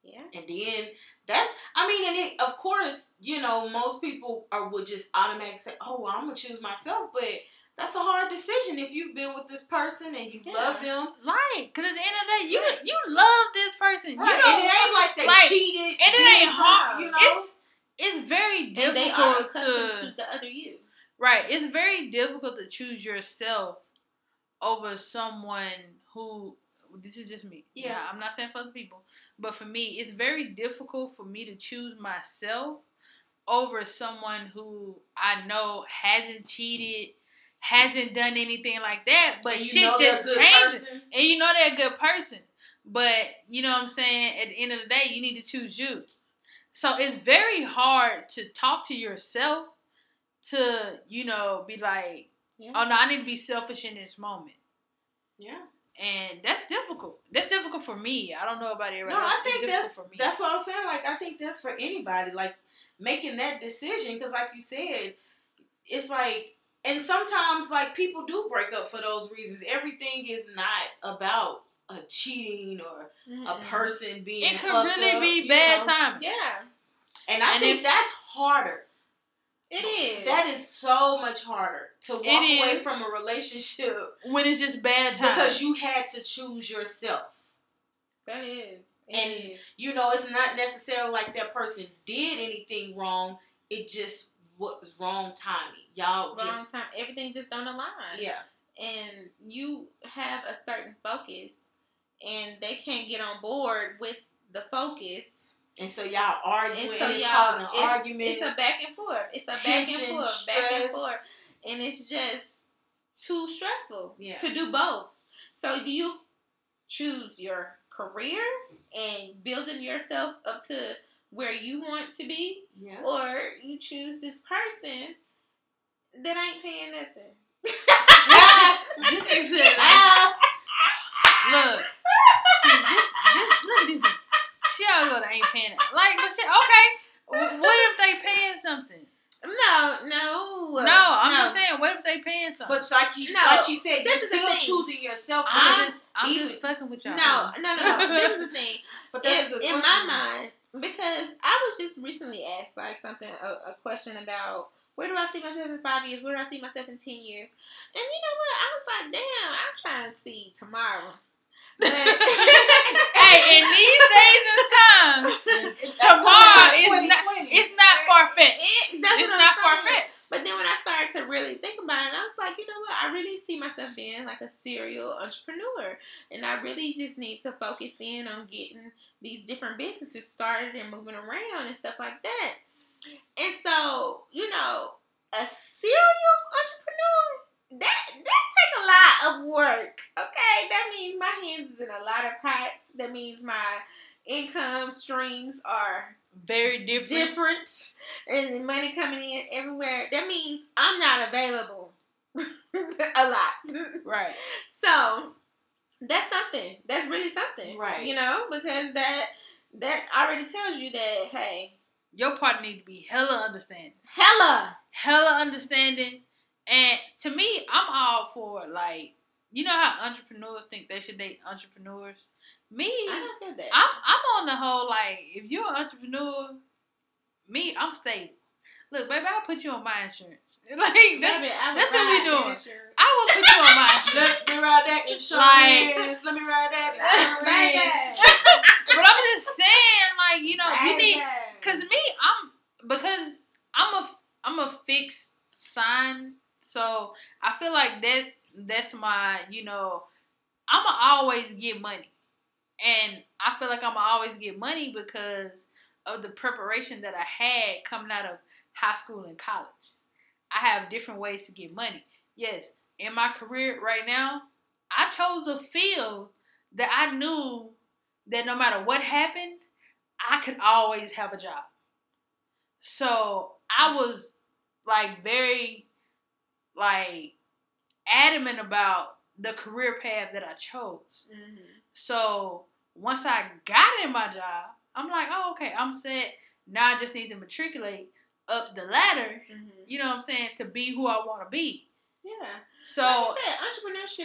Yeah. And then that's I mean, and it of course, you know, most people are would just automatically say, Oh, well, I'm gonna choose myself, but that's a hard decision if you've been with this person and you Yeah. love them. Right, because at the end of the day, you you love this person. Right. You don't, and it ain't like they like, cheated. and it ain't hard. You know? It's it's very And they are accustomed to, to the other you. right. It's very difficult to choose yourself over someone who. This is just me. Yeah. Now, I'm not saying for other people, but for me, it's very difficult for me to choose myself over someone who I know hasn't cheated, hasn't done anything like that, but shit know they're a just changes person. and you know they're a good person. But you know what I'm saying? At the end of the day, you need to choose you. So it's very hard to talk to yourself to, you know, be like, Yeah. oh no, I need to be selfish in this moment. Yeah. And that's difficult. That's difficult for me. I don't know about everybody No, else. I think that's for me. that's what I'm saying. Like I think that's for anybody. Like making that decision because, like you said, it's like, and sometimes like people do break up for those reasons. Everything is not about a cheating or a person being. it could really up, be bad know? timing. Yeah, and I And think if- that's harder. it is. That is so much harder to walk away from a relationship When it's just bad timing. because you had to choose yourself. that is. It And is. you know, it's not necessarily like that person did anything wrong. It just was wrong timing. Y'all wrong just time. Everything just don't align. yeah. and you have a certain focus and they can't get on board with the focus And so y'all arguing, and and, so it's y'all causing it's, arguments. it's a back and forth it's a back and forth back and forth and it's just too stressful Yeah. to do both so do you choose your career and building yourself up to where you want to be yeah. or you choose this person that ain't paying nothing This is it. *laughs* Look, see this, this. Look at this. Thing. She always go, they ain't paying. it. Like, but shit. Okay. What if they paying something? no no No, I'm just saying. What if they paying something? But like you, No, like she said, this you're is the still thing. choosing yourself. I'm just, I'm even- just fucking with y'all. No, no, no, no. *laughs* this is the thing. but that's in, a good in question. my mind, because I was just recently asked like something, a, a question about where do I see myself in five years? Where do I see myself in ten years? And you know what? I was like, damn, I'm trying to see tomorrow. But *laughs* *laughs* hey, in these days and times, tomorrow is not, it's not far fetched. It- It's not far fetched. But then when I started to really think about it, I was like, you know what? I really see myself being like a serial entrepreneur. And I really just need to focus in on getting these different businesses started and moving around and stuff like that. And so, you know, a serial entrepreneur, that that take a lot of work. Okay? That means my hands is in a lot of pots. That means my income streams are very different. different and money coming in everywhere, that means I'm not available *laughs* a lot. Right. So that's something. That's really something. Right. You know, because that that already tells you that, hey, Your partner need to be hella understanding. hella. Hella understanding. And to me, I'm all for like you know how entrepreneurs think they should date entrepreneurs? Me, I don't feel that. I'm I'm on the whole like if you're an entrepreneur, me, I'm stable. Look, baby, I'll put you on my insurance. *laughs* Like that's, Baby, I that's what we doing. insurance. I will put you on my *laughs* insurance. Let me ride that insurance. Like- Let me ride that *laughs* insurance. but I'm just saying, like, you know, you need Cause me, I'm because I'm a I'm a fixed sign, so I feel like that's that's my you know I'ma always get money, and I feel like I'ma always get money because of the preparation that I had coming out of high school and college. I have different ways to get money. Yes, in my career right now, I chose a field that I knew that no matter what happened, I could always have a job. So I was like very like adamant about the career path that I chose. Mhm. So once I got in my job, I'm like, oh okay, I'm set. Now I just need to matriculate up the ladder. Mhm. You know what I'm saying to be who I want to be. Yeah. So like I said,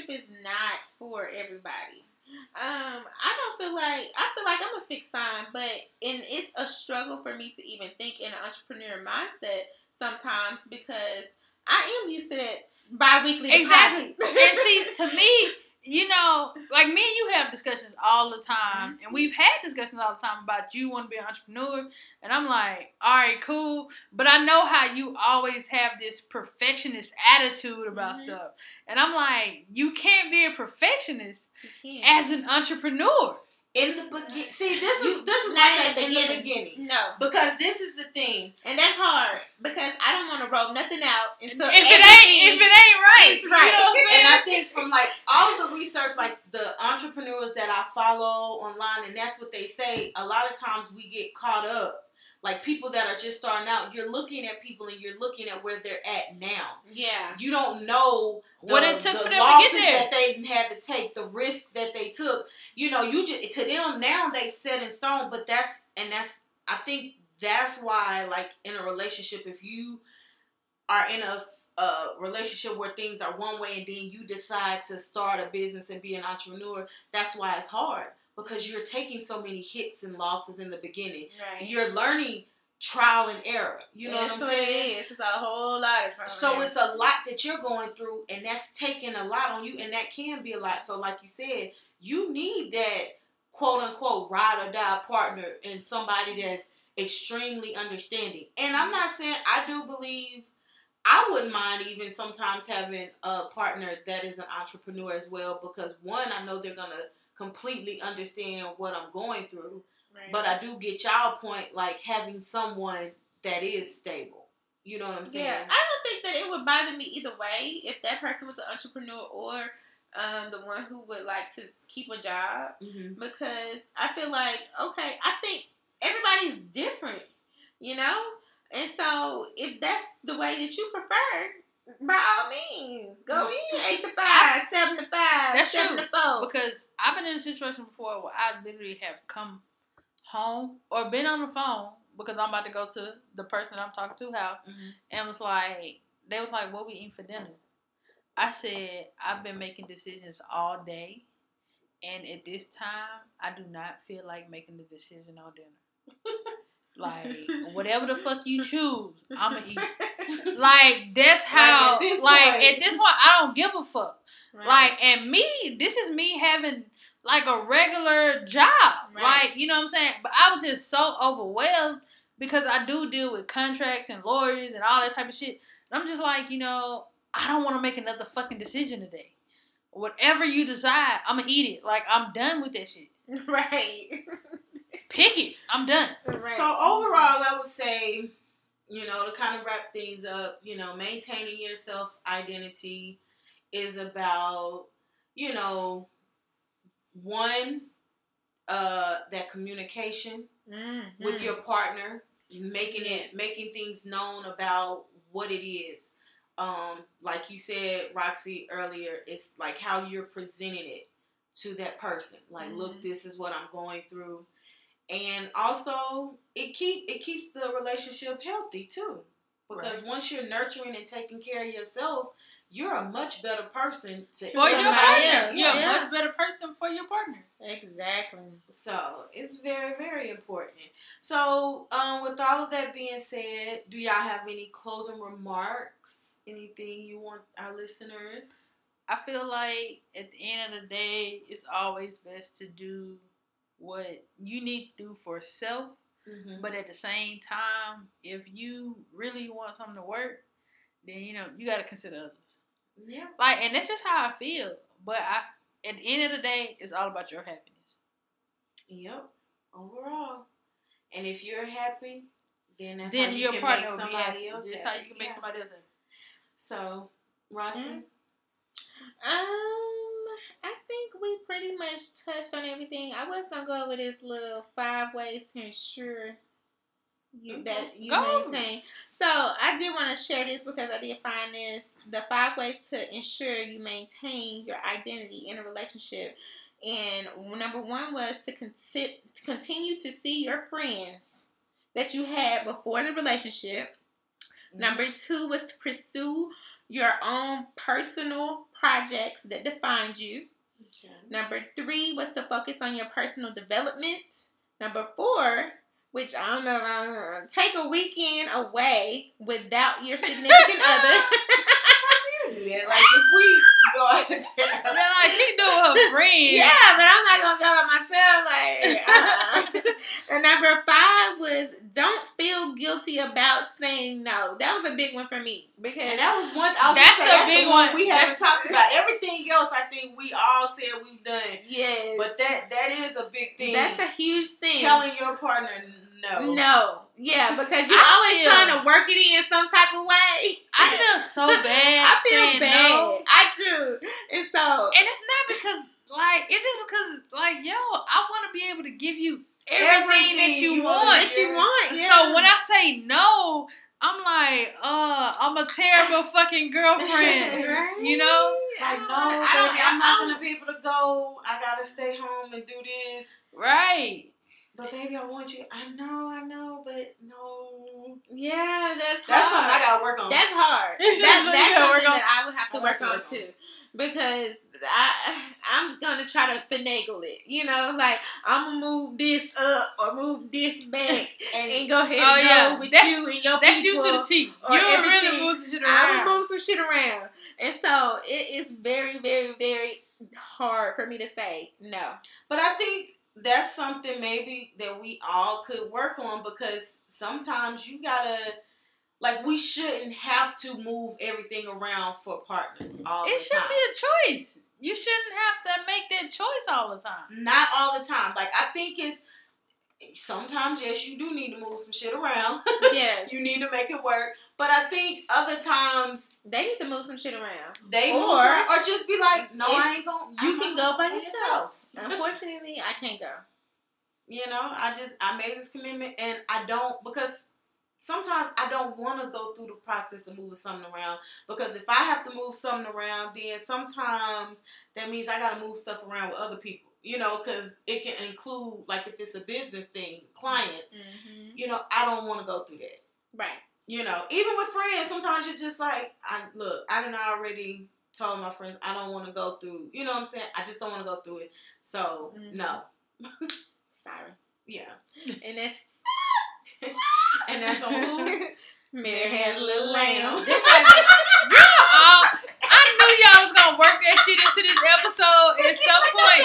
entrepreneurship is not for everybody. Um, I don't feel like I feel like I'm a fixed sign, but and it's a struggle for me to even think in an entrepreneur mindset sometimes because I am used to that bi-weekly Exactly. and see, to me, *laughs* you know, like me and you have discussions all the time, Mm-hmm. and we've had discussions all the time about you want to be an entrepreneur, and I'm like, all right, cool, but I know how you always have this perfectionist attitude about Mhm. stuff, and I'm like, you can't be a perfectionist as an entrepreneur. In the beginning, see, this is You- this is not why I at said in the beginning. beginning no, because this is the thing. and that's hard because I don't want to roll nothing out If until it ain't, if it ain't right, It's right. You know what I'm saying? And I think from like all of the research, like the entrepreneurs that I follow online, and that's what they say. A lot of times we get caught up. Like people that are just starting out, you're looking at people and you're looking at where they're at now. yeah, You don't know the, What it took the for them to get there. that they had to take, the risk that they took. You know, you just to them now they set in stone. But that's and that's I think that's why like in a relationship, if you are in a a relationship where things are one way and then you decide to start a business and be an entrepreneur, that's why it's hard because you're taking so many hits and losses in the beginning. right. You're learning trial and error. You know what I'm saying? It is. It's a whole lot of trouble. So it's a lot that you're going through, and that's taking a lot on you, and that can be a lot. So, like you said, you need that quote unquote ride or die partner and somebody that's extremely understanding. And I'm not saying I do believe I wouldn't mind even sometimes having a partner that is an entrepreneur as well because one, I know they're gonna completely understand what I'm going through. Right. But I do get y'all point like having someone that is stable. You know what I'm saying? Yeah, I don't think that it would bother me either way if that person was an entrepreneur or um, the one who would like to keep a job hmm because I feel like okay, I think everybody's different, you know, and so if that's the way that you prefer, by all means, go in eight to *laughs* five, seven to five, That's seven true. to four. Because I've been in a situation before where I literally have come home or been on the phone because I'm about to go to the person I'm talking to house Mhm. and was like, they was like, what we eating for dinner? I said, I've been making decisions all day, and at this time, I do not feel like making the decision on dinner. *laughs* like *laughs* whatever the fuck you choose, I'ma eat. *laughs* Like that's how. at this like point. at this point, I don't give a fuck. Right. Like, and me, this is me having like a regular job. Right. Like, you know what I'm saying? But I was just so overwhelmed because I do deal with contracts and lawyers and all that type of shit. And I'm just like, you know, I don't want to make another fucking decision today. Whatever you decide, I'm gonna eat it. Like, I'm done with that shit. *laughs* right. Pick it. I'm done. right. So overall, I would say, you know, to kind of wrap things up, you know, maintaining your self identity is about, you know, one, uh, that communication Mm-hmm. with your partner, making it making things known about what it is. Um, like you said, Roxy earlier, it's like how you're presenting it to that person. Like, look, Mhm. this is what I'm going through, and also it keep it keeps the relationship healthy too. Because once you're nurturing and taking care of yourself, you're a much better person to For your partner. else. You're Yeah. a much better person for your partner. Exactly. So it's very, very important. So, um, with all of that being said, do y'all have any closing remarks? Anything you want our listeners? I feel like at the end of the day, it's always best to do what you need to do for self. Mm-hmm. But at the same time, if you really want something to work, then you know you got to consider others. Yeah. Like, and that's just how I feel. But I, at the end of the day, it's all about your happiness. Yep. Overall, and if you're happy, then that's then how you can make somebody else. That's happy. how you can make Yeah. somebody else happy. So, Roxy. Mm. Um, I think we pretty much touched on everything. I was gonna go over this little five ways to ensure you Okay. that you Go. maintain. So I did want to share this because I did find this the five ways to ensure you maintain your identity in a relationship. And number one was to, consi- to continue to see your friends that you had before the relationship. Mm-hmm. Number two was to pursue your own personal projects that defined you. Okay. Number three was to focus on your personal development. Number four, which I don't know, uh, take a weekend away without your significant *laughs* other. Do that. Like if we go out town. *laughs* like she do her friend. yeah, but I'm not gonna go by myself. Like, uh-uh. *laughs* and number five was don't feel guilty about saying no. That was a big one for me because And that was one. I was That's just a that's big one one. we haven't talked about. Everything else, I think we all said we've done. yes, But that that is a big thing. that's a huge thing. telling your partner no. No, yeah, because you're always feel- trying to work it in some type of way. I feel so *laughs* bad. I feel bad. no. I do, and so And it's not because like it's just because like yo, I want to be able to give you everything, Everything that you, you want. want. what you want. Yeah. So when I say no, I'm like, uh, I'm a terrible fucking girlfriend. *laughs* Right? You know? Like no, I baby, don't- I'm not I don't- gonna be able to go. I gotta stay home and do this. Right. But baby, I want you. I know, I know, but no. yeah, that's That's hard. something I gotta work on. That's hard. *laughs* That's That's, what that's you gotta work something on. that I would have to I work on work on. too, because I I'm gonna try to finagle it. You know, like I'm gonna move this up or move this back *laughs* and and go ahead Oh, and yeah. go with That's- you and your That's people. you to the T. You really move the shit I around. would move some shit around. And so it is very, very, very hard for me to say no. But I think that's something maybe that we all could work on because sometimes you gotta like we shouldn't have to move everything around for partners all It should time. be a choice. You shouldn't have to make that choice all the time. Not all the time. Like I think it's sometimes yes you do need to move some shit around. *laughs* Yes. you need to make it work. But I think other times they need to move some shit around. they Or- move around, or just be like, no, I ain't going. you can go by yourself. *laughs* Unfortunately, I can't go. You know, I just I made this commitment and I don't because sometimes I don't want to go through the process of moving something around because if I have to move something around, then sometimes that means I got to move stuff around with other people. You know, because it can include like if it's a business thing, clients. Mm-hmm. You know, I don't want to go through that. Right. You know, even with friends, sometimes you're just like, I look, I done I already told my friends I don't want to go through. You know what I'm saying? I just don't want to go through it. So Mhm. no, Sorry. *laughs* yeah. And that's *laughs* And that's on who? *laughs* Mary had a little lamb. Y'all, I knew y'all was gonna work that shit into this episode at *laughs* some point.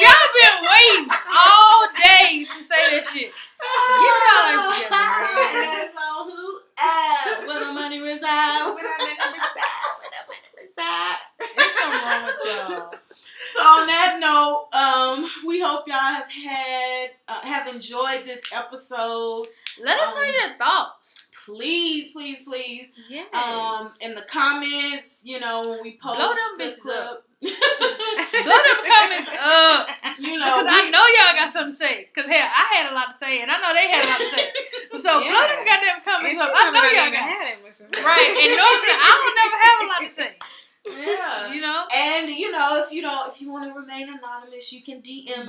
Y'all been waiting all day to say that shit. Get y'all *laughs* man. That's on who? Ah, where the money reside. When the beside, when I'm in the. There's something wrong with y'all. So on that note, um, we hope y'all have had uh, have enjoyed this episode. Let us know Um, your thoughts. please, please, please, Yeah. um, in the comments, you know, when we post Blow them the clip, *laughs* Blow them comments up. *laughs* you know, Because I know y'all got something to say. Because hell, I had a lot to say, and I know they had a lot to say. *laughs* So blow them goddamn comments up. I know y'all got have that much to say. right. And normally I don't never have a lot to say. Yeah. You know, And you know, if you don't, if you want to remain anonymous, you can DM us.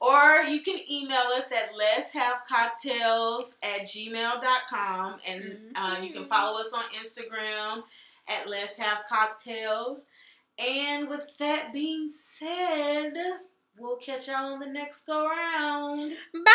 Or you can email us at let's have cocktails at gmail.com. And uh, you can follow us on Instagram at let's have cocktails. And with that being said, we'll catch y'all on the next go round. Bye.